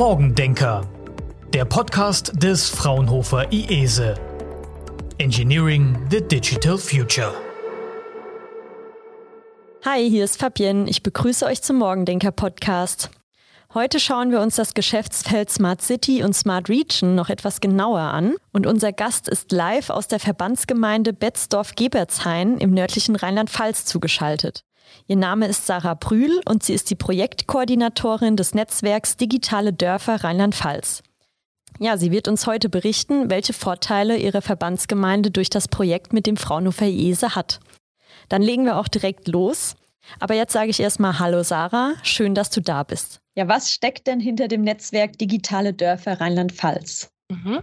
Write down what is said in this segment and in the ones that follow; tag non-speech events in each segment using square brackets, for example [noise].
Morgendenker, der Podcast des Fraunhofer IESE. Engineering the Digital Future. Hi, hier ist Fabienne. Ich begrüße euch zum Morgendenker Podcast. Heute schauen wir uns das Geschäftsfeld Smart City und Smart Region noch etwas genauer an. Und unser Gast ist live aus der Verbandsgemeinde Betzdorf-Gebertshain im nördlichen Rheinland-Pfalz zugeschaltet. Ihr Name ist Sarah Brühl und sie ist die Projektkoordinatorin des Netzwerks Digitale Dörfer Rheinland-Pfalz. Ja, sie wird uns heute berichten, welche Vorteile ihre Verbandsgemeinde durch das Projekt mit dem Fraunhofer IESE hat. Dann legen wir auch direkt los. Aber jetzt sage ich erstmal Hallo Sarah, schön, dass du da bist. Ja, was steckt denn hinter dem Netzwerk Digitale Dörfer Rheinland-Pfalz? Mhm.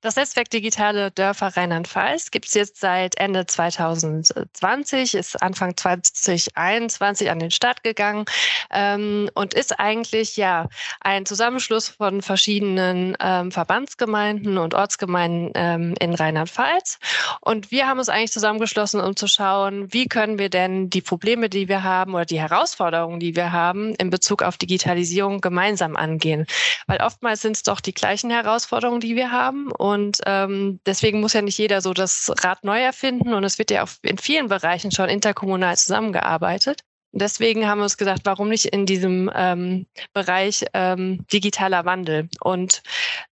Das Netzwerk Digitale Dörfer Rheinland-Pfalz gibt es jetzt seit Ende 2020, ist Anfang 2021 an den Start gegangen ähm, und ist eigentlich ja ein Zusammenschluss von verschiedenen ähm, Verbandsgemeinden und Ortsgemeinden ähm, in Rheinland-Pfalz. Und wir haben uns eigentlich zusammengeschlossen, um zu schauen, wie können wir denn die Probleme, die wir haben oder die Herausforderungen, die wir haben, in Bezug auf Digitalisierung gemeinsam angehen. Weil oftmals sind es doch die gleichen Herausforderungen, die wir haben. Und ähm, deswegen muss ja nicht jeder so das Rad neu erfinden. Und es wird ja auch in vielen Bereichen schon interkommunal zusammengearbeitet. Deswegen haben wir uns gesagt, warum nicht in diesem ähm, Bereich ähm, digitaler Wandel? Und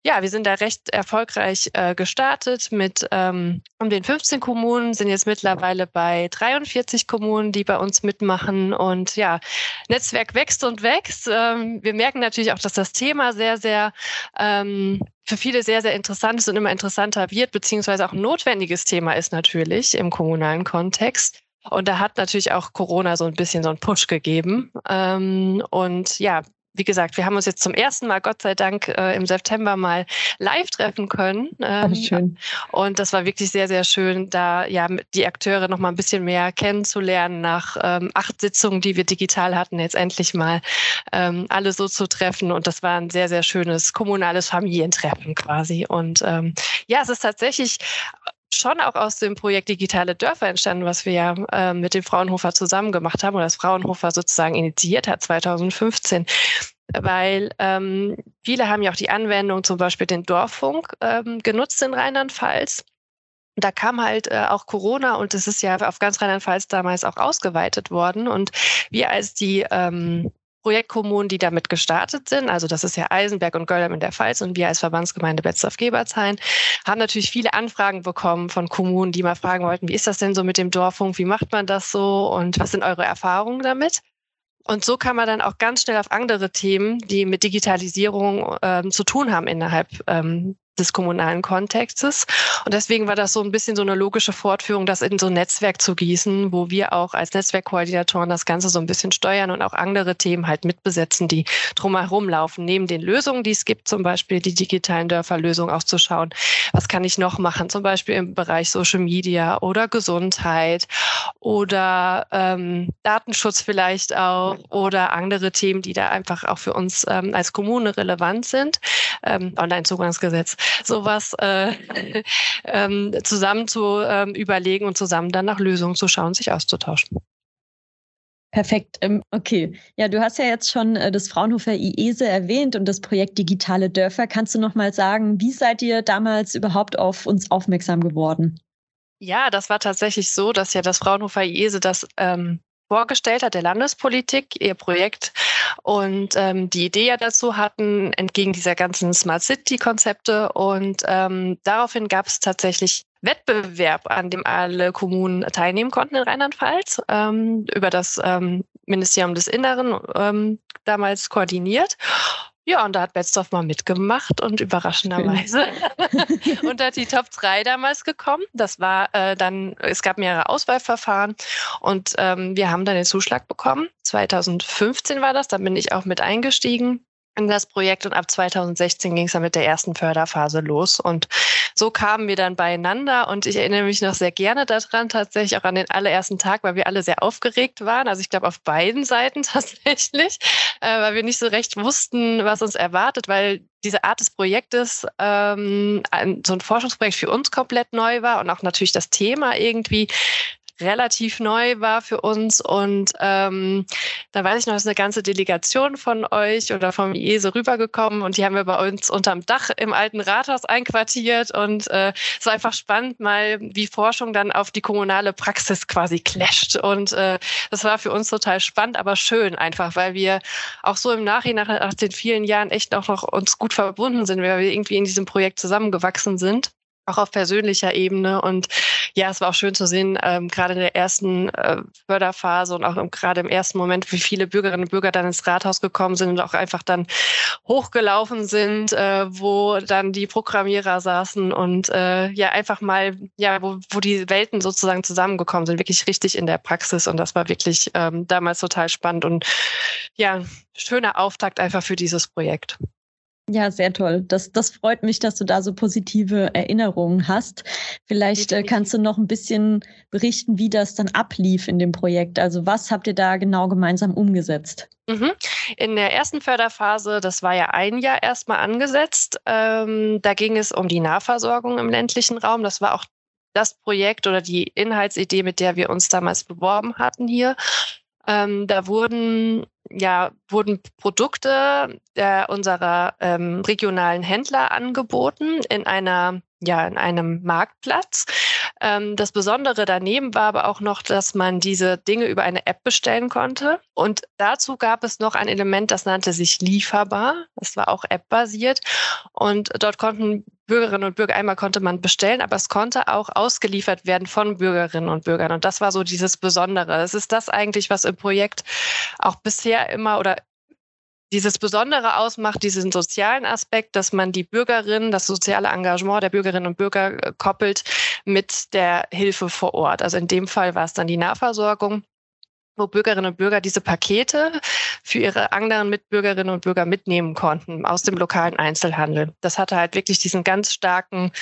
ja, wir sind da recht erfolgreich äh, gestartet mit ähm, um den 15 Kommunen, sind jetzt mittlerweile bei 43 Kommunen, die bei uns mitmachen. Und ja, Netzwerk wächst und wächst. Ähm, wir merken natürlich auch, dass das Thema sehr, sehr ähm, für viele sehr, sehr interessant ist und immer interessanter wird, beziehungsweise auch ein notwendiges Thema ist natürlich im kommunalen Kontext. Und da hat natürlich auch Corona so ein bisschen so einen Push gegeben. Ähm, und ja, wie gesagt, wir haben uns jetzt zum ersten Mal, Gott sei Dank, äh, im September mal live treffen können. Ähm, schön. Und das war wirklich sehr, sehr schön, da ja die Akteure noch mal ein bisschen mehr kennenzulernen nach ähm, acht Sitzungen, die wir digital hatten, jetzt endlich mal ähm, alle so zu treffen. Und das war ein sehr, sehr schönes kommunales Familientreffen quasi. Und ähm, ja, es ist tatsächlich schon auch aus dem Projekt Digitale Dörfer entstanden, was wir ja äh, mit dem Fraunhofer zusammen gemacht haben oder das Fraunhofer sozusagen initiiert hat 2015 weil ähm, viele haben ja auch die Anwendung, zum Beispiel den Dorffunk, ähm, genutzt in Rheinland-Pfalz. Da kam halt äh, auch Corona und das ist ja auf ganz Rheinland-Pfalz damals auch ausgeweitet worden. Und wir als die ähm, Projektkommunen, die damit gestartet sind. Also das ist ja Eisenberg und Göldern in der Pfalz und wir als Verbandsgemeinde Betzdorf-Gebertshain haben natürlich viele Anfragen bekommen von Kommunen, die mal fragen wollten, wie ist das denn so mit dem Dorffunk, wie macht man das so und was sind eure Erfahrungen damit? Und so kann man dann auch ganz schnell auf andere Themen, die mit Digitalisierung ähm, zu tun haben innerhalb ähm, des kommunalen Kontextes. Und deswegen war das so ein bisschen so eine logische Fortführung, das in so ein Netzwerk zu gießen, wo wir auch als Netzwerkkoordinatoren das Ganze so ein bisschen steuern und auch andere Themen halt mitbesetzen, die drumherum laufen. Neben den Lösungen, die es gibt, zum Beispiel die digitalen Dörferlösungen auch zu schauen, was kann ich noch machen, zum Beispiel im Bereich Social Media oder Gesundheit oder ähm, Datenschutz vielleicht auch oder andere Themen, die da einfach auch für uns ähm, als Kommune relevant sind. Ähm, Online-Zugangsgesetz [laughs] sowas äh, [laughs] ähm, zusammen zu ähm, überlegen und zusammen dann nach Lösungen zu schauen, sich auszutauschen. Perfekt. Ähm, okay. Ja, du hast ja jetzt schon äh, das Fraunhofer IESE erwähnt und das Projekt Digitale Dörfer. Kannst du noch mal sagen, wie seid ihr damals überhaupt auf uns aufmerksam geworden? Ja, das war tatsächlich so, dass ja das Fraunhofer IESE das ähm, vorgestellt hat, der Landespolitik, ihr Projekt und ähm, die Idee ja dazu hatten, entgegen dieser ganzen Smart City-Konzepte. Und ähm, daraufhin gab es tatsächlich Wettbewerb, an dem alle Kommunen teilnehmen konnten in Rheinland-Pfalz, ähm, über das ähm, Ministerium des Inneren ähm, damals koordiniert. Ja, und da hat Betzdorf mal mitgemacht und überraschenderweise [laughs] unter die Top 3 damals gekommen. Das war äh, dann, es gab mehrere Auswahlverfahren und ähm, wir haben dann den Zuschlag bekommen. 2015 war das, da bin ich auch mit eingestiegen in das Projekt und ab 2016 ging es dann mit der ersten Förderphase los und so kamen wir dann beieinander und ich erinnere mich noch sehr gerne daran, tatsächlich auch an den allerersten Tag, weil wir alle sehr aufgeregt waren. Also ich glaube auf beiden Seiten [laughs] tatsächlich, äh, weil wir nicht so recht wussten, was uns erwartet, weil diese Art des Projektes ähm, ein, so ein Forschungsprojekt für uns komplett neu war und auch natürlich das Thema irgendwie relativ neu war für uns. Und ähm, da weiß ich noch, ist eine ganze Delegation von euch oder vom IESE rübergekommen und die haben wir bei uns unterm Dach im alten Rathaus einquartiert. Und äh, es war einfach spannend, mal wie Forschung dann auf die kommunale Praxis quasi clasht. Und äh, das war für uns total spannend, aber schön einfach, weil wir auch so im Nachhinein nach den vielen Jahren echt auch noch uns gut verbunden sind, weil wir irgendwie in diesem Projekt zusammengewachsen sind auch auf persönlicher Ebene. Und ja, es war auch schön zu sehen, ähm, gerade in der ersten äh, Förderphase und auch im, gerade im ersten Moment, wie viele Bürgerinnen und Bürger dann ins Rathaus gekommen sind und auch einfach dann hochgelaufen sind, äh, wo dann die Programmierer saßen und äh, ja, einfach mal, ja, wo, wo die Welten sozusagen zusammengekommen sind, wirklich richtig in der Praxis. Und das war wirklich ähm, damals total spannend und ja, schöner Auftakt einfach für dieses Projekt. Ja, sehr toll. Das, das freut mich, dass du da so positive Erinnerungen hast. Vielleicht äh, kannst du noch ein bisschen berichten, wie das dann ablief in dem Projekt. Also was habt ihr da genau gemeinsam umgesetzt? Mhm. In der ersten Förderphase, das war ja ein Jahr erstmal angesetzt, ähm, da ging es um die Nahversorgung im ländlichen Raum. Das war auch das Projekt oder die Inhaltsidee, mit der wir uns damals beworben hatten hier. Ähm, da wurden ja wurden Produkte der, unserer ähm, regionalen Händler angeboten in einer ja in einem Marktplatz. Ähm, das Besondere daneben war aber auch noch, dass man diese Dinge über eine App bestellen konnte. Und dazu gab es noch ein Element, das nannte sich lieferbar. Das war auch App-basiert. Und dort konnten Bürgerinnen und Bürger, einmal konnte man bestellen, aber es konnte auch ausgeliefert werden von Bürgerinnen und Bürgern. Und das war so dieses Besondere. Es ist das eigentlich, was im Projekt auch bisher immer oder dieses Besondere ausmacht, diesen sozialen Aspekt, dass man die Bürgerinnen, das soziale Engagement der Bürgerinnen und Bürger äh, koppelt mit der Hilfe vor Ort. Also in dem Fall war es dann die Nahversorgung wo Bürgerinnen und Bürger diese Pakete für ihre anderen Mitbürgerinnen und Bürger mitnehmen konnten aus dem lokalen Einzelhandel. Das hatte halt wirklich diesen ganz starken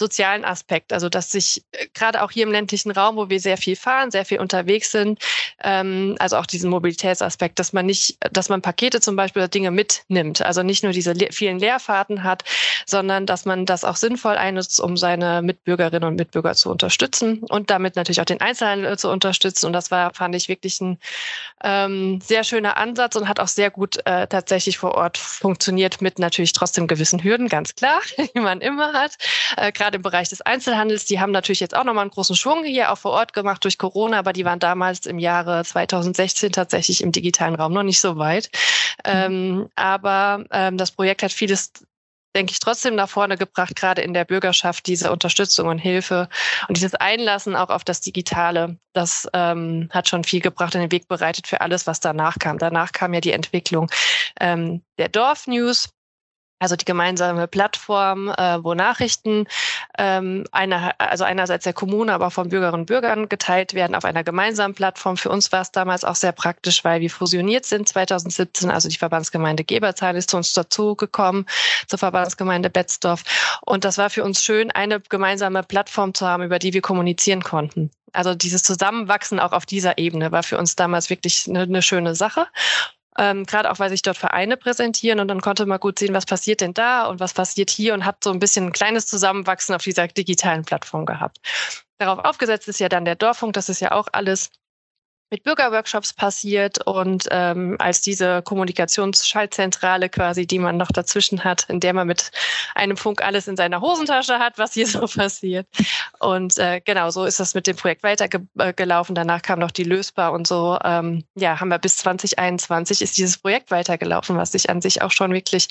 sozialen Aspekt. Also dass sich äh, gerade auch hier im ländlichen Raum, wo wir sehr viel fahren, sehr viel unterwegs sind, ähm, also auch diesen Mobilitätsaspekt, dass man nicht, dass man Pakete zum Beispiel oder Dinge mitnimmt. Also nicht nur diese le vielen Leerfahrten hat, sondern dass man das auch sinnvoll einnutzt, um seine Mitbürgerinnen und Mitbürger zu unterstützen und damit natürlich auch den Einzelhandel zu unterstützen. Und das war, fand ich, wirklich ein ähm, sehr schöner Ansatz und hat auch sehr gut äh, tatsächlich vor Ort funktioniert mit natürlich trotzdem gewissen Hürden, ganz klar, [laughs] die man immer hat. Äh, gerade im Bereich des Einzelhandels, die haben natürlich jetzt auch nochmal einen großen Schwung hier auch vor Ort gemacht durch Corona, aber die waren damals im Jahre 2016 tatsächlich im digitalen Raum noch nicht so weit. Mhm. Ähm, aber ähm, das Projekt hat vieles denke ich, trotzdem nach vorne gebracht, gerade in der Bürgerschaft, diese Unterstützung und Hilfe und dieses Einlassen auch auf das Digitale. Das ähm, hat schon viel gebracht und den Weg bereitet für alles, was danach kam. Danach kam ja die Entwicklung ähm, der Dorfnews also die gemeinsame Plattform, äh, wo Nachrichten ähm, einer, also einerseits der Kommune, aber von Bürgerinnen und Bürgern geteilt werden auf einer gemeinsamen Plattform. Für uns war es damals auch sehr praktisch, weil wir fusioniert sind 2017. Also die Verbandsgemeinde Gebertal ist zu uns dazugekommen, zur Verbandsgemeinde Betzdorf. Und das war für uns schön, eine gemeinsame Plattform zu haben, über die wir kommunizieren konnten. Also dieses Zusammenwachsen auch auf dieser Ebene war für uns damals wirklich eine, eine schöne Sache ähm, gerade auch weil sich dort Vereine präsentieren und dann konnte man gut sehen, was passiert denn da und was passiert hier und hat so ein bisschen ein kleines Zusammenwachsen auf dieser digitalen Plattform gehabt. Darauf aufgesetzt ist ja dann der Dorffunk, das ist ja auch alles mit Bürgerworkshops passiert und ähm, als diese Kommunikationsschaltzentrale quasi, die man noch dazwischen hat, in der man mit einem Funk alles in seiner Hosentasche hat, was hier [laughs] so passiert. Und äh, genau so ist das mit dem Projekt weitergelaufen. Danach kam noch die Lösbar und so. Ähm, ja, haben wir bis 2021 ist dieses Projekt weitergelaufen, was ich an sich auch schon wirklich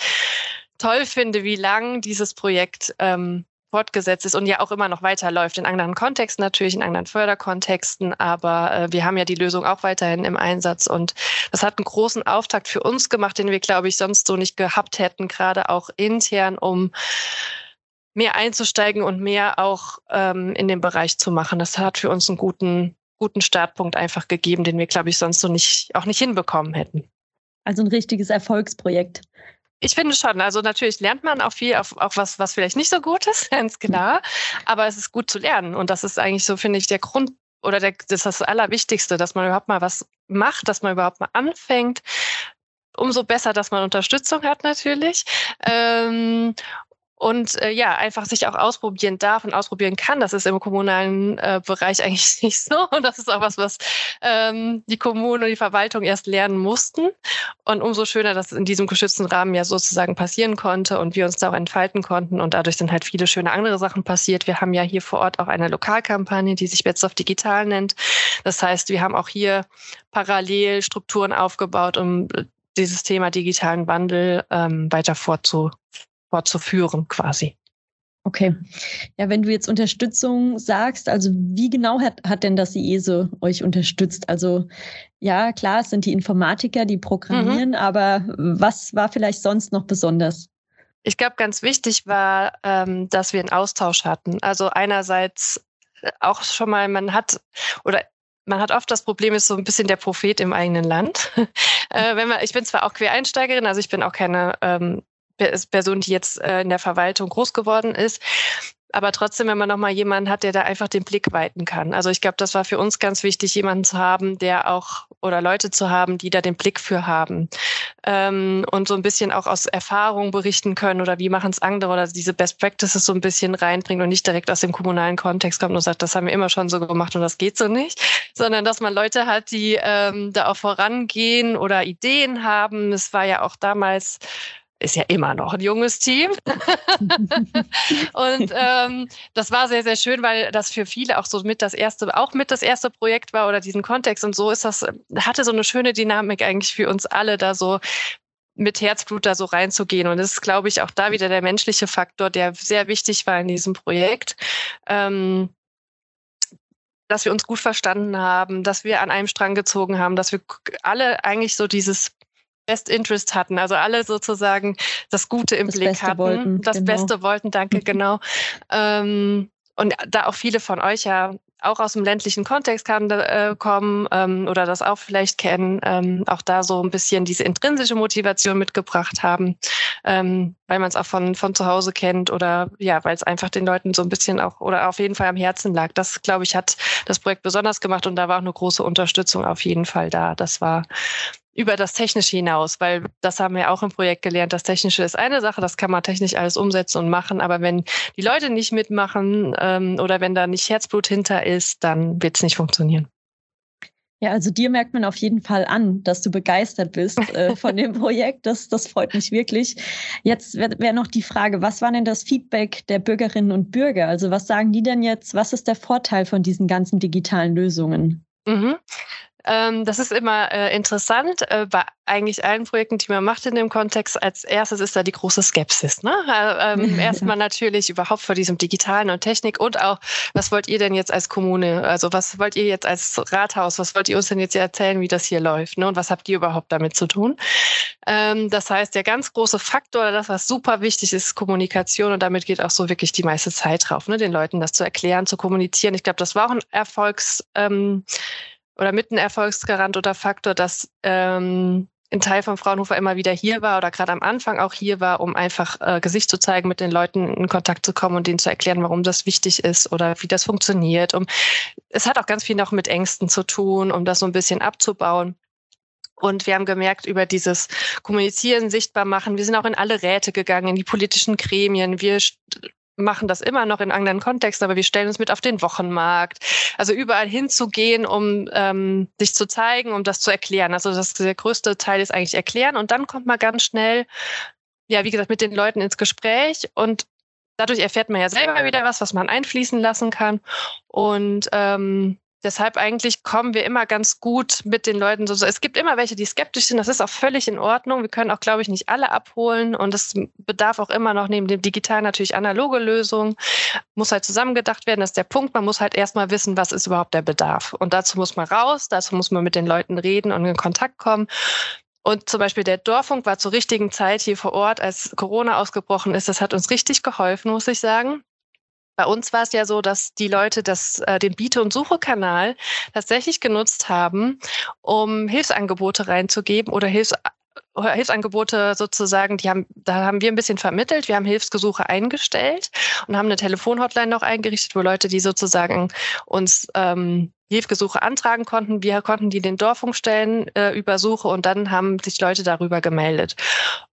toll finde, wie lang dieses Projekt ähm, fortgesetzt ist und ja auch immer noch weiterläuft, in anderen Kontexten natürlich, in anderen Förderkontexten, aber äh, wir haben ja die Lösung auch weiterhin im Einsatz und das hat einen großen Auftakt für uns gemacht, den wir, glaube ich, sonst so nicht gehabt hätten, gerade auch intern, um mehr einzusteigen und mehr auch ähm, in dem Bereich zu machen. Das hat für uns einen guten, guten Startpunkt einfach gegeben, den wir, glaube ich, sonst so nicht, auch nicht hinbekommen hätten. Also ein richtiges Erfolgsprojekt. Ich finde schon. Also natürlich lernt man auch viel, auch, auch was, was vielleicht nicht so gut ist, [laughs] ganz klar. Aber es ist gut zu lernen. Und das ist eigentlich so, finde ich, der Grund oder der, das ist das Allerwichtigste, dass man überhaupt mal was macht, dass man überhaupt mal anfängt. Umso besser, dass man Unterstützung hat natürlich. Ähm, und äh, ja, einfach sich auch ausprobieren darf und ausprobieren kann. Das ist im kommunalen äh, Bereich [laughs] eigentlich nicht so. Und das ist auch was, was ähm, die Kommunen und die Verwaltung erst lernen mussten. Und umso schöner, dass es in diesem geschützten Rahmen ja sozusagen passieren konnte und wir uns da auch entfalten konnten. Und dadurch sind halt viele schöne andere Sachen passiert. Wir haben ja hier vor Ort auch eine Lokalkampagne, die sich Bets of Digital nennt. Das heißt, wir haben auch hier parallel Strukturen aufgebaut, um dieses Thema digitalen Wandel ähm, weiter fortzu fortzuführen quasi. Okay. Ja, wenn du jetzt Unterstützung sagst, also wie genau hat, hat denn das IESE euch unterstützt? Also ja, klar, es sind die Informatiker, die programmieren, mhm. aber was war vielleicht sonst noch besonders? Ich glaube, ganz wichtig war, ähm, dass wir einen Austausch hatten. Also einerseits äh, auch schon mal, man hat oder man hat oft das Problem, ist so ein bisschen der Prophet im eigenen Land. [laughs] äh, wenn man, ich bin zwar auch Quereinsteigerin, also ich bin auch keine ähm, Person, die jetzt äh, in der Verwaltung groß geworden ist. Aber trotzdem, wenn man nochmal jemanden hat, der da einfach den Blick weiten kann. Also ich glaube, das war für uns ganz wichtig, jemanden zu haben, der auch, oder Leute zu haben, die da den Blick für haben. Ähm, und so ein bisschen auch aus Erfahrung berichten können oder wie machen es andere oder diese Best Practices so ein bisschen reinbringen und nicht direkt aus dem kommunalen Kontext kommt und sagt, das haben wir immer schon so gemacht und das geht so nicht. Sondern dass man Leute hat, die ähm, da auch vorangehen oder Ideen haben. Es war ja auch damals ist ja immer noch ein junges Team. [laughs] und ähm, das war sehr, sehr schön, weil das für viele auch so mit das erste, auch mit das erste Projekt war oder diesen Kontext. Und so ist das, hatte so eine schöne Dynamik eigentlich für uns alle, da so mit Herzblut da so reinzugehen. Und das ist, glaube ich, auch da wieder der menschliche Faktor, der sehr wichtig war in diesem Projekt. Ähm, dass wir uns gut verstanden haben, dass wir an einem Strang gezogen haben, dass wir alle eigentlich so dieses Best Interest hatten, also alle sozusagen das Gute im das Blick Beste hatten, wollten, das genau. Beste wollten, danke, genau. ähm, und da auch viele von euch ja auch aus dem ländlichen Kontext kann, äh, kommen ähm, oder das auch vielleicht kennen, ähm, auch da so ein bisschen diese intrinsische Motivation mitgebracht haben, ähm, weil man es auch von, von zu Hause kennt oder ja, weil es einfach den Leuten so ein bisschen auch oder auf jeden Fall am Herzen lag. Das, glaube ich, hat das Projekt besonders gemacht und da war auch eine große Unterstützung auf jeden Fall da. Das war über das Technische hinaus, weil das haben wir auch im Projekt gelernt. Das Technische ist eine Sache, das kann man technisch alles umsetzen und machen, aber wenn die Leute nicht mitmachen ähm, oder wenn da nicht Herzblut hinter ist, dann wird es nicht funktionieren. Ja, also dir merkt man auf jeden Fall an, dass du begeistert bist äh, [laughs] von dem Projekt. Das, das freut mich wirklich. Jetzt wäre wär noch die Frage, was war denn das Feedback der Bürgerinnen und Bürger? Also was sagen die denn jetzt? Was ist der Vorteil von diesen ganzen digitalen Lösungen? Mhm. Ähm, das ist immer äh, interessant. Äh, bei eigentlich allen Projekten, die man macht in dem Kontext, als erstes ist da die große Skepsis. Ne? Äh, ähm, [laughs] erstmal natürlich überhaupt vor diesem Digitalen und Technik und auch, was wollt ihr denn jetzt als Kommune? Also was wollt ihr jetzt als Rathaus? Was wollt ihr uns denn jetzt erzählen, wie das hier läuft? Ne? Und was habt ihr überhaupt damit zu tun? Ähm, das heißt, der ganz große Faktor, das was super wichtig ist, ist Kommunikation und damit geht auch so wirklich die meiste Zeit drauf, ne? den Leuten das zu erklären, zu kommunizieren. Ich glaube, das war auch ein Erfolgs ähm, oder mit ein Erfolgsgarant oder Faktor, dass ähm, ein Teil von Fraunhofer immer wieder hier war oder gerade am Anfang auch hier war, um einfach äh, Gesicht zu zeigen, mit den Leuten in Kontakt zu kommen und denen zu erklären, warum das wichtig ist oder wie das funktioniert. Um, es hat auch ganz viel noch mit Ängsten zu tun, um das so ein bisschen abzubauen. Und wir haben gemerkt, über dieses Kommunizieren, sichtbar machen, wir sind auch in alle Räte gegangen, in die politischen Gremien. Wir machen das immer noch in anderen Kontexten, aber wir stellen uns mit auf den Wochenmarkt. Also überall hinzugehen, um ähm, sich zu zeigen, um das zu erklären. Also das der größte Teil ist eigentlich erklären und dann kommt man ganz schnell, ja, wie gesagt, mit den Leuten ins Gespräch und dadurch erfährt man ja selber wieder was, was man einfließen lassen kann. Und ähm, Deshalb eigentlich kommen wir immer ganz gut mit den Leuten. So, es gibt immer welche, die skeptisch sind. Das ist auch völlig in Ordnung. Wir können auch, glaube ich, nicht alle abholen. Und es bedarf auch immer noch neben dem Digital natürlich analoge Lösungen. Muss halt zusammengedacht werden. Das ist der Punkt. Man muss halt erstmal wissen, was ist überhaupt der Bedarf. Und dazu muss man raus. Dazu muss man mit den Leuten reden und in Kontakt kommen. Und zum Beispiel der Dorfunk war zur richtigen Zeit hier vor Ort, als Corona ausgebrochen ist. Das hat uns richtig geholfen, muss ich sagen. Bei uns war es ja so, dass die Leute das, äh, den Biete- und Suchekanal tatsächlich genutzt haben, um Hilfsangebote reinzugeben oder Hilfs Hilfsangebote sozusagen, die haben, da haben wir ein bisschen vermittelt. Wir haben Hilfsgesuche eingestellt und haben eine Telefonhotline noch eingerichtet, wo Leute, die sozusagen uns ähm, Hilfgesuche antragen konnten, wir konnten die den Dorfung stellen äh, über Suche und dann haben sich Leute darüber gemeldet.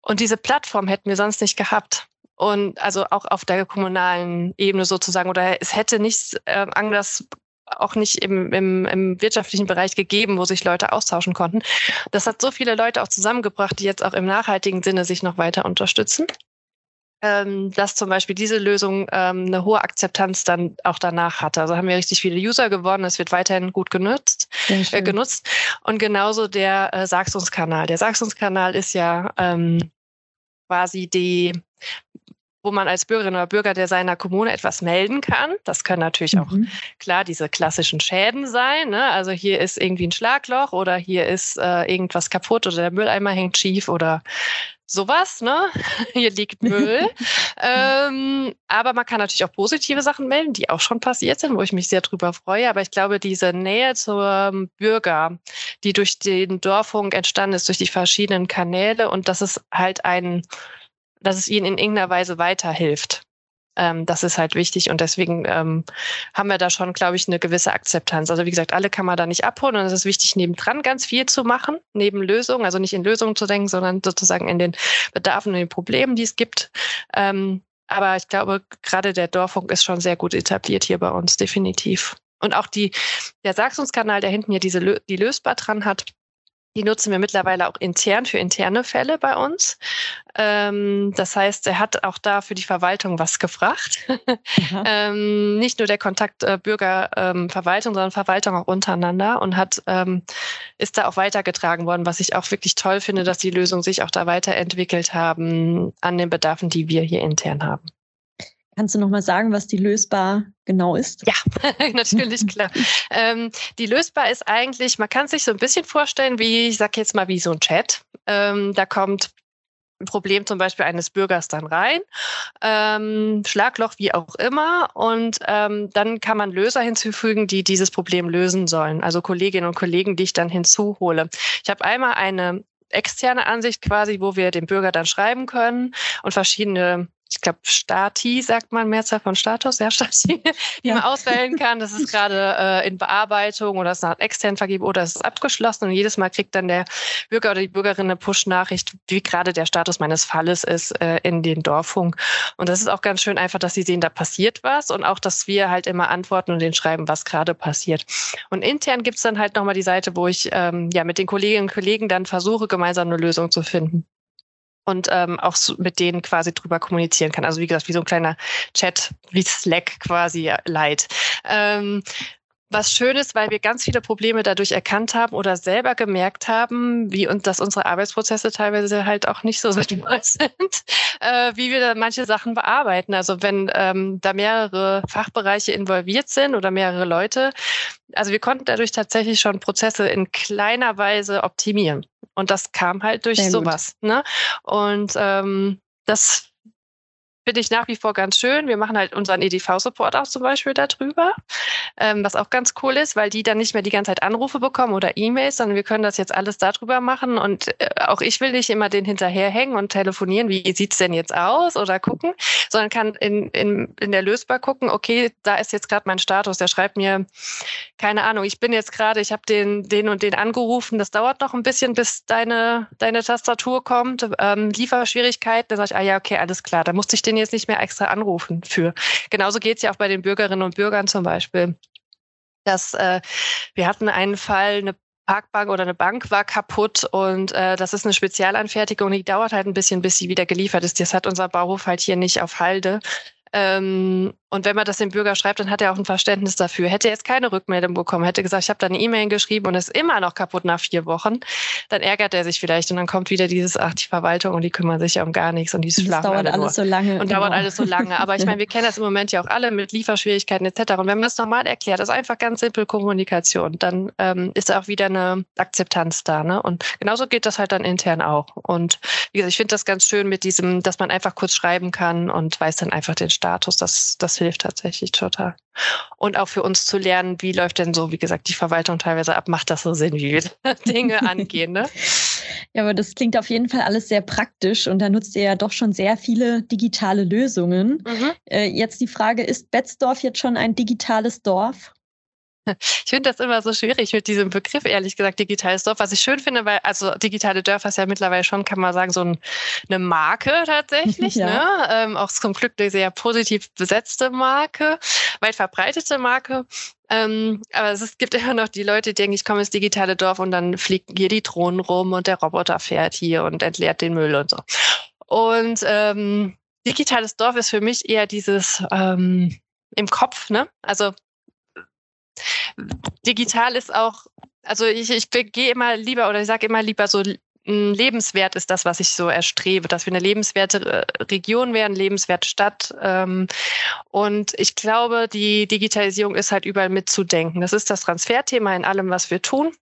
Und diese Plattform hätten wir sonst nicht gehabt. Und also auch auf der kommunalen Ebene sozusagen. Oder es hätte nichts äh, anders auch nicht im, im, im wirtschaftlichen Bereich gegeben, wo sich Leute austauschen konnten. Das hat so viele Leute auch zusammengebracht, die jetzt auch im nachhaltigen Sinne sich noch weiter unterstützen ähm, dass zum Beispiel diese Lösung ähm, eine hohe Akzeptanz dann auch danach hatte. Also haben wir richtig viele User gewonnen, es wird weiterhin gut genutzt, äh, genutzt. Und genauso der äh, Saxungskanal. Der Saxungskanal ist ja ähm, quasi die wo man als Bürgerin oder Bürger der seiner Kommune etwas melden kann. Das können natürlich mhm. auch klar diese klassischen Schäden sein. Ne? Also hier ist irgendwie ein Schlagloch oder hier ist äh, irgendwas kaputt oder der Mülleimer hängt schief oder sowas, ne? [laughs] Hier liegt Müll. [laughs] ähm, aber man kann natürlich auch positive Sachen melden, die auch schon passiert sind, wo ich mich sehr drüber freue. Aber ich glaube, diese Nähe zum Bürger, die durch den Dorffunk entstanden ist, durch die verschiedenen Kanäle und dass es halt ein, dass es ihnen in irgendeiner Weise weiterhilft. Ähm, das ist halt wichtig und deswegen ähm, haben wir da schon, glaube ich, eine gewisse Akzeptanz. Also wie gesagt, alle kann man da nicht abholen und es ist wichtig, nebendran ganz viel zu machen, neben Lösungen, also nicht in Lösungen zu denken, sondern sozusagen in den Bedarfen und den Problemen, die es gibt. Ähm, aber ich glaube, gerade der Dorfunk ist schon sehr gut etabliert hier bei uns, definitiv. Und auch die, der Saxungskanal, der hinten hier diese, die lösbar dran hat, die nutzen wir mittlerweile auch intern für interne Fälle bei uns. Ähm, das heißt, er hat auch da für die Verwaltung was gefragt. [laughs] ähm, nicht nur der Kontakt äh, Bürger-Verwaltung, ähm, sondern Verwaltung auch untereinander und hat ähm, ist da auch weitergetragen worden, was ich auch wirklich toll finde, dass die Lösungen sich auch da weiterentwickelt haben an den Bedarfen, die wir hier intern haben. Kannst du noch mal sagen, was die lösbar genau ist? Ja, [laughs] natürlich klar. ähm, die lösbar ist eigentlich, man kann sich so ein bisschen vorstellen, wie ich sage jetzt mal wie so ein Chat. Ähm, da kommt ein Problem zum Beispiel eines Bürgers dann rein, ähm, Schlagloch wie auch immer, und ähm, dann kann man Löser hinzufügen, die dieses Problem lösen sollen. Also Kolleginnen und Kollegen, die ich dann hinzuhole. Ich habe einmal eine externe Ansicht quasi, wo wir dem Bürger dann schreiben können und verschiedene ich glaube, Stati sagt man Mehrzahl von Status, ja, [laughs] Stati, die ja. man auswählen kann. Das ist gerade äh, in Bearbeitung oder es ist extern vergeben oder es ist abgeschlossen und jedes Mal kriegt dann der Bürger oder die Bürgerin eine Push-Nachricht, wie gerade der Status meines Falles ist äh, in den Dorffunk. Und das ist auch ganz schön einfach, dass sie sehen, da passiert was und auch, dass wir halt immer antworten und denen schreiben, was gerade passiert. Und intern gibt's dann halt nochmal die Seite, wo ich ähm, ja mit den Kolleginnen und Kollegen dann versuche, gemeinsam eine Lösung zu finden und ähm, auch so mit denen quasi drüber kommunizieren kann. Also wie gesagt, wie so ein kleiner Chat, wie Slack quasi light. Ähm, was schön ist, weil wir ganz viele Probleme dadurch erkannt haben oder selber gemerkt haben, wie und dass unsere Arbeitsprozesse teilweise halt auch nicht so [laughs] sinnvoll sind, äh, wie wir da manche Sachen bearbeiten. Also wenn ähm, da mehrere Fachbereiche involviert sind oder mehrere Leute, also wir konnten dadurch tatsächlich schon Prozesse in kleiner Weise optimieren. Und das kam halt durch sowas. Ne? Und ähm, das finde ich nach wie vor ganz schön. Wir machen halt unseren EDV-Support auch zum Beispiel darüber, ähm, was auch ganz cool ist, weil die dann nicht mehr die ganze Zeit Anrufe bekommen oder E-Mails, sondern wir können das jetzt alles darüber machen. Und äh, auch ich will nicht immer den hinterherhängen und telefonieren, wie sieht's denn jetzt aus oder gucken, sondern kann in, in, in der Lösbar gucken, okay, da ist jetzt gerade mein Status, der schreibt mir, keine Ahnung, ich bin jetzt gerade, ich habe den, den und den angerufen, das dauert noch ein bisschen, bis deine, deine Tastatur kommt, ähm, Lieferschwierigkeiten, dann sage ich, ah ja, okay, alles klar, da musste ich den den jetzt nicht mehr extra anrufen für. Genauso geht es ja auch bei den Bürgerinnen und Bürgern zum Beispiel. Dass äh, wir hatten einen Fall, eine Parkbank oder eine Bank war kaputt und äh, das ist eine Spezialanfertigung, die dauert halt ein bisschen, bis sie wieder geliefert ist. Das hat unser Bauhof halt hier nicht auf Halde. Ähm, und wenn man das dem Bürger schreibt, dann hat er auch ein Verständnis dafür. Hätte er jetzt keine Rückmeldung bekommen, hätte gesagt, ich habe da eine E-Mail geschrieben und es ist immer noch kaputt nach vier Wochen, dann ärgert er sich vielleicht und dann kommt wieder dieses, ach, die Verwaltung und die kümmern sich ja um gar nichts und die schlafen das dauert alles nur. so lange. Und genau. dauert alles so lange. Aber [laughs] ich meine, wir kennen das im Moment ja auch alle mit Lieferschwierigkeiten etc. Und wenn man das normal erklärt, das ist einfach ganz simpel Kommunikation, dann ähm, ist auch wieder eine Akzeptanz da. Ne? Und genauso geht das halt dann intern auch. Und wie gesagt, ich finde das ganz schön mit diesem, dass man einfach kurz schreiben kann und weiß dann einfach den Status. Das, das hilft tatsächlich total. Und auch für uns zu lernen, wie läuft denn so, wie gesagt, die Verwaltung teilweise ab, macht das so Sinn, wie wir [laughs] Dinge angehen. Ne? Ja, aber das klingt auf jeden Fall alles sehr praktisch und da nutzt ihr ja doch schon sehr viele digitale Lösungen. Mhm. Äh, jetzt die Frage, ist Betzdorf jetzt schon ein digitales Dorf? Ich finde das immer so schwierig mit diesem Begriff, ehrlich gesagt, digitales Dorf. Was ich schön finde, weil, also digitale Dörfer ist ja mittlerweile schon, kann man sagen, so ein, eine Marke tatsächlich. [laughs] ja. ne? ähm, auch zum Glück eine sehr positiv besetzte Marke, weit verbreitete Marke. Ähm, aber es gibt [laughs] immer noch die Leute, die denken, ich komme ins digitale Dorf und dann fliegen hier die Drohnen rum und der Roboter fährt hier und entleert den Müll und so. Und ähm, digitales Dorf ist für mich eher dieses ähm, im Kopf, ne? Also digital ist auch, also ich, ich gehe immer lieber oder ich sage immer lieber so, lebenswert ist das, was ich so erstrebe, dass wir eine lebenswerte äh, Region werden, lebenswerte Stadt. Ähm, und ich glaube, die Digitalisierung ist halt überall mitzudenken. Das ist das Transferthema in allem, was wir tun.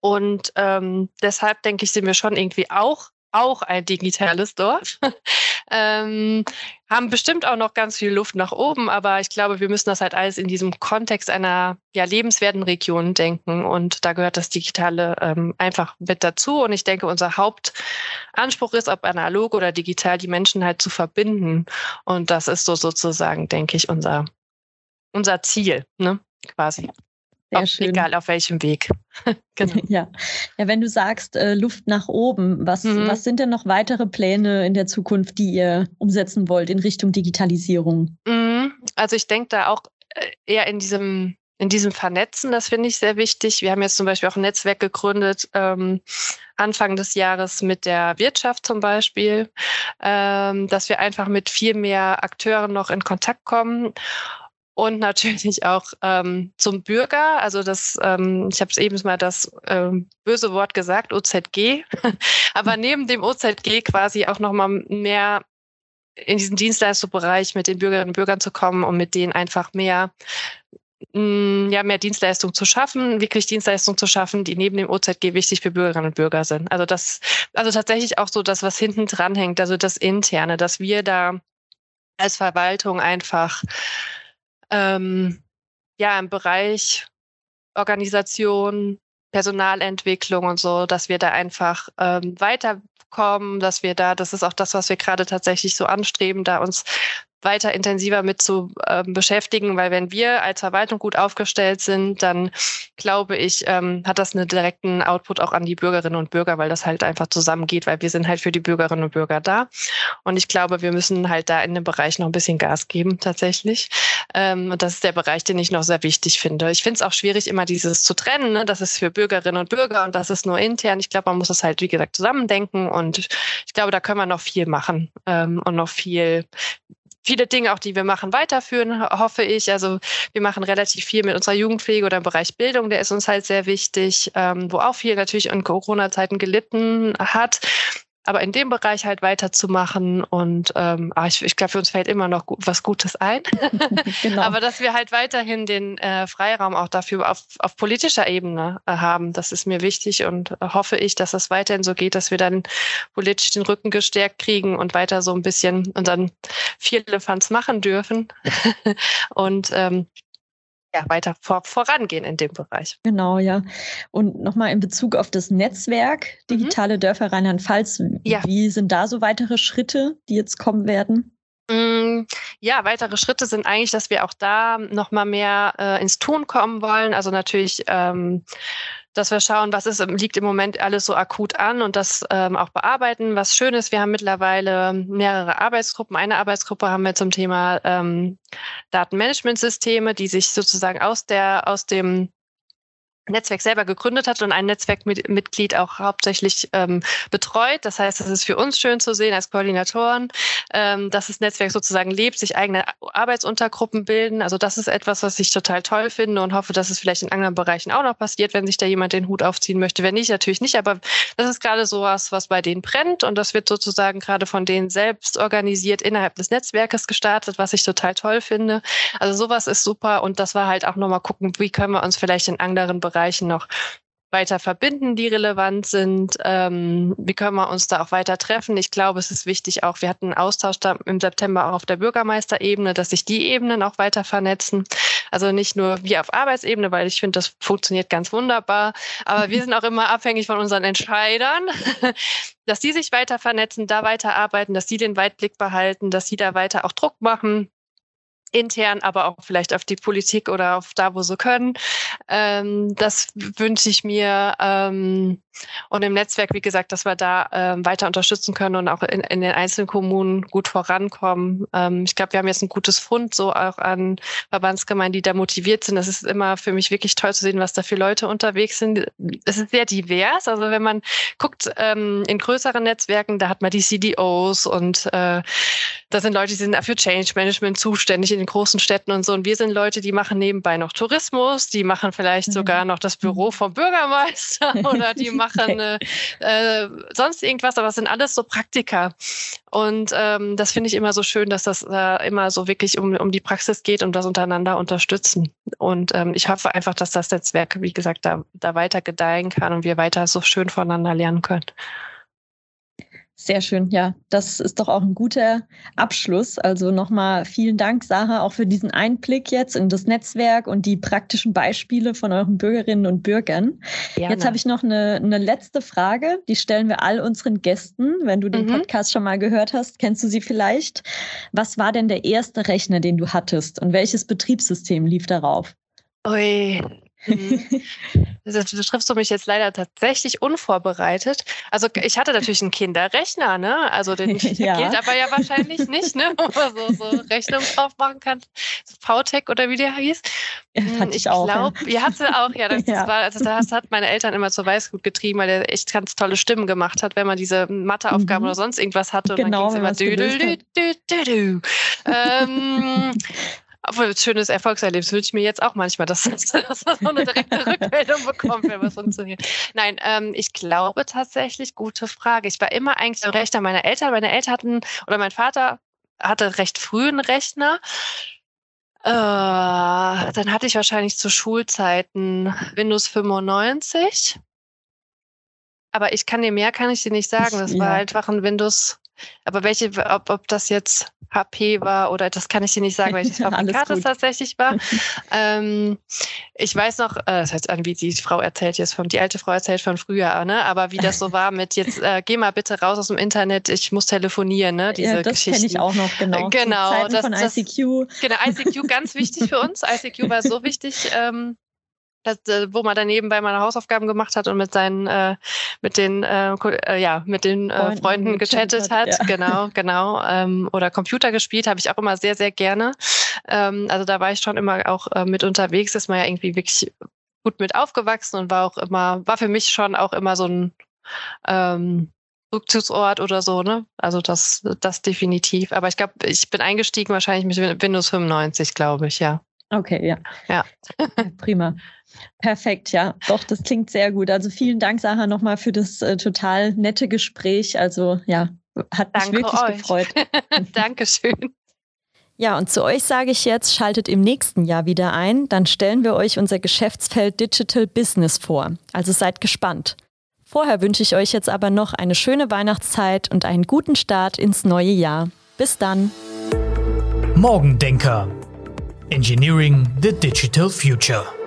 Und ähm, deshalb denke ich, sind wir schon irgendwie auch auch ein digitales Dorf. [laughs] ähm, haben bestimmt auch noch ganz viel Luft nach oben, aber ich glaube, wir müssen das halt alles in diesem Kontext einer ja, lebenswerten Region denken und da gehört das Digitale ähm, einfach mit dazu. Und ich denke, unser Hauptanspruch ist, ob analog oder digital, die Menschen halt zu verbinden. Und das ist so sozusagen, denke ich, unser, unser Ziel, ne? quasi. Sehr schön. Egal auf welchem Weg. [laughs] genau. [laughs] ja. ja, wenn du sagst äh, Luft nach oben, was, mhm. was sind denn noch weitere Pläne in der Zukunft, die ihr umsetzen wollt in Richtung Digitalisierung? Mhm. Also ich denke da auch äh, eher in diesem in diesem Vernetzen, das finde ich sehr wichtig. Wir haben jetzt zum Beispiel auch ein Netzwerk gegründet, ähm, Anfang des Jahres mit der Wirtschaft zum Beispiel, ähm, dass wir einfach mit viel mehr Akteuren noch in Kontakt kommen und natürlich auch ähm, zum Bürger. Also das, ähm, ich habe es eben mal das ähm, böse Wort gesagt, OZG. [laughs] Aber neben dem OZG quasi auch nochmal mehr in diesen Dienstleistungsbereich mit den Bürgerinnen und Bürgern zu kommen und mit denen einfach mehr mm, ja, mehr Dienstleistung zu schaffen, wirklich Dienstleistung zu schaffen, die neben dem OZG wichtig für Bürgerinnen und Bürger sind. Also das, also tatsächlich auch so das, was hinten dran hängt, also das Interne, dass wir da als Verwaltung einfach ähm, ja im Bereich Organisation, Personalentwicklung und so, dass wir da einfach ähm, weiterkommen, dass wir da, das ist auch das, was wir gerade tatsächlich so anstreben, da uns weiter intensiver mit zu äh, beschäftigen, weil wenn wir als Verwaltung gut aufgestellt sind, dann glaube ich, ähm, hat das einen direkten Output auch an die Bürgerinnen und Bürger, weil das halt einfach zusammengeht, weil wir sind halt für die Bürgerinnen und Bürger da. Und ich glaube, wir müssen halt da in dem Bereich noch ein bisschen Gas geben tatsächlich. Ähm, und das ist der Bereich, den ich noch sehr wichtig finde. Ich finde es auch schwierig, immer dieses zu trennen. Ne? Das ist für Bürgerinnen und Bürger und das ist nur intern. Ich glaube, man muss das halt, wie gesagt, zusammendenken. Und ich glaube, da können wir noch viel machen ähm, und noch viel viele Dinge auch, die wir machen, weiterführen, hoffe ich. Also wir machen relativ viel mit unserer Jugendpflege oder im Bereich Bildung, der ist uns halt sehr wichtig, ähm, wo auch viel natürlich in Corona-Zeiten gelitten hat aber in dem Bereich halt weiterzumachen und ähm, ah, ich, ich glaube, für uns fällt immer noch gut, was Gutes ein. [laughs] genau. Aber dass wir halt weiterhin den äh, Freiraum auch dafür auf, auf politischer Ebene äh, haben, das ist mir wichtig und äh, hoffe ich, dass das weiterhin so geht, dass wir dann politisch den Rücken gestärkt kriegen und weiter so ein bisschen unseren Vierlefanz machen dürfen. [laughs] und ähm, ja, weiter vor, vorangehen in dem Bereich. Genau, ja. Und nochmal in Bezug auf das Netzwerk mhm. Digitale mhm. Dörfer Rheinland-Pfalz, ja. wie sind da so weitere Schritte, die jetzt kommen werden? Mm, ja, weitere Schritte sind eigentlich, dass wir auch da nochmal mehr äh, ins Tun kommen wollen. Also natürlich ähm, dass wir schauen, was ist, liegt im Moment alles so akut an und das ähm, auch bearbeiten. Was schön ist, wir haben mittlerweile mehrere Arbeitsgruppen. Eine Arbeitsgruppe haben wir zum Thema ähm, Datenmanagementsysteme, die sich sozusagen aus der, aus dem Netzwerk selber gegründet hat und ein Netzwerkmitglied auch hauptsächlich ähm, betreut. Das heißt, es ist für uns schön zu sehen als Koordinatoren, ähm, dass das Netzwerk sozusagen lebt, sich eigene Arbeitsuntergruppen bilden. Also das ist etwas, was ich total toll finde und hoffe, dass es vielleicht in anderen Bereichen auch noch passiert, wenn sich da jemand den Hut aufziehen möchte. Wenn nicht, natürlich nicht. Aber das ist gerade sowas, was bei denen brennt und das wird sozusagen gerade von denen selbst organisiert innerhalb des Netzwerkes gestartet, was ich total toll finde. Also sowas ist super und das war halt auch nochmal gucken, wie können wir uns vielleicht in anderen Bereichen Bereichen noch weiter verbinden, die relevant sind. Ähm, wie können wir uns da auch weiter treffen? Ich glaube, es ist wichtig auch, wir hatten einen Austausch im September auch auf der Bürgermeisterebene, dass sich die Ebenen auch weiter vernetzen. Also nicht nur wir auf Arbeitsebene, weil ich finde, das funktioniert ganz wunderbar. Aber wir sind auch immer abhängig von unseren Entscheidern, [laughs] dass die sich weiter vernetzen, da weiter arbeiten, dass die den Weitblick behalten, dass sie da weiter auch Druck machen intern, aber auch vielleicht auf die Politik oder auf da, wo sie können. Ähm, das wünsche ich mir. Ähm, und im Netzwerk, wie gesagt, dass wir da ähm, weiter unterstützen können und auch in, in den einzelnen Kommunen gut vorankommen. Ähm, ich glaube, wir haben jetzt ein gutes Fund so auch an Verbandsgemeinden, die da motiviert sind. Das ist immer für mich wirklich toll zu sehen, was da für Leute unterwegs sind. Es ist sehr divers. Also wenn man guckt ähm, in größeren Netzwerken, da hat man die CDOs und äh, da sind Leute, die sind für Change Management zuständig in den großen Städten und so. Und wir sind Leute, die machen nebenbei noch Tourismus, die machen vielleicht mhm. sogar noch das Büro mhm. vom Bürgermeister [laughs] oder die machen äh, äh, sonst irgendwas, aber es sind alles so Praktika. Und ähm, das finde ich immer so schön, dass das äh, immer so wirklich um, um die Praxis geht und das untereinander unterstützen. Und ähm, ich hoffe einfach, dass das Netzwerk, wie gesagt, da, da weiter gedeihen kann und wir weiter so schön voneinander lernen können. Sehr schön, ja. Das ist doch auch ein guter Abschluss. Also nochmal vielen Dank, Sarah, auch für diesen Einblick jetzt in das Netzwerk und die praktischen Beispiele von euren Bürgerinnen und Bürgern. Gerne. Jetzt habe ich noch eine, eine letzte Frage, die stellen wir all unseren Gästen. Wenn du den mhm. Podcast schon mal gehört hast, kennst du sie vielleicht. Was war denn der erste Rechner, den du hattest und welches Betriebssystem lief darauf? Ui, Mhm. [laughs] Das triffst du mich jetzt leider tatsächlich unvorbereitet. Also ich hatte natürlich einen Kinderrechner, ne? Also den [laughs] ja. geht aber ja wahrscheinlich nicht, ne? [laughs] Wo man so, so Rechnungen drauf machen kann. VTech oder wie der hieß. Ja, hm, ich, ich auch. Glaub, ja. Ihr hatte auch, ja. Das, ja. War, also das hat meine Eltern immer zur Weißgut getrieben, weil der echt ganz tolle Stimmen gemacht hat, wenn man diese Matheaufgaben mhm. oder sonst irgendwas hatte. Und genau, dann ging es immer dü, dü, dü, dü, dü. ähm, obwohl, schönes Erfolgserlebnis wünsche ich mir jetzt auch manchmal, dass, [laughs] dass, man so eine direkte [laughs] Rückmeldung bekommt, wenn was funktioniert. Nein, ähm, ich glaube tatsächlich, gute Frage. Ich war immer eigentlich so Rechter meiner Eltern. Meine Eltern hatten, oder mein Vater hatte recht früh einen Rechner. Äh, dann hatte ich wahrscheinlich zu Schulzeiten Windows 95. Aber ich kann dir mehr, kann ich dir nicht sagen. Das ja. war einfach ein Windows. Aber welche, ob, ob das jetzt HP war oder das kann ich dir nicht sagen, welches Fabrikat es tatsächlich war. [laughs] ähm, ich weiß noch, äh, das heißt an, wie die Frau erzählt jetzt von, die alte Frau erzählt von früher, ne? Aber wie das so war mit jetzt, äh, geh mal bitte raus aus dem Internet, ich muss telefonieren, ne? Diese ja, das kenne ich auch noch, genau. Genau. Das, von ICQ. Das, genau, ICQ ganz wichtig für uns. ICQ war so wichtig, ähm, das, äh, wo man daneben bei meiner Hausaufgaben gemacht hat und mit seinen, äh, mit den, äh, äh, ja, mit den äh, Freunden, Freunden gechattet hat, ja. genau, [laughs] genau, ähm, oder Computer gespielt, habe ich auch immer sehr, sehr gerne. Ähm, also da war ich schon immer auch äh, mit unterwegs, ist man ja irgendwie wirklich gut mit aufgewachsen und war auch immer, war für mich schon auch immer so ein ähm, Rückzugsort oder so, ne? Also das, das definitiv. Aber ich glaube, ich bin eingestiegen wahrscheinlich mit Windows 95, glaube ich, ja. Okay, ja. Ja. [laughs] Prima. Perfekt, ja. Doch, das klingt sehr gut. Also vielen Dank, Sarah, nochmal für das äh, total nette Gespräch. Also ja, hat mich Danke wirklich euch. gefreut. [laughs] Dankeschön. Ja, und zu euch sage ich jetzt, schaltet im nächsten Jahr wieder ein. Dann stellen wir euch unser Geschäftsfeld Digital Business vor. Also seid gespannt. Vorher wünsche ich euch jetzt aber noch eine schöne Weihnachtszeit und einen guten Start ins neue Jahr. Bis dann. Morgendenker Engineering the Digital Future.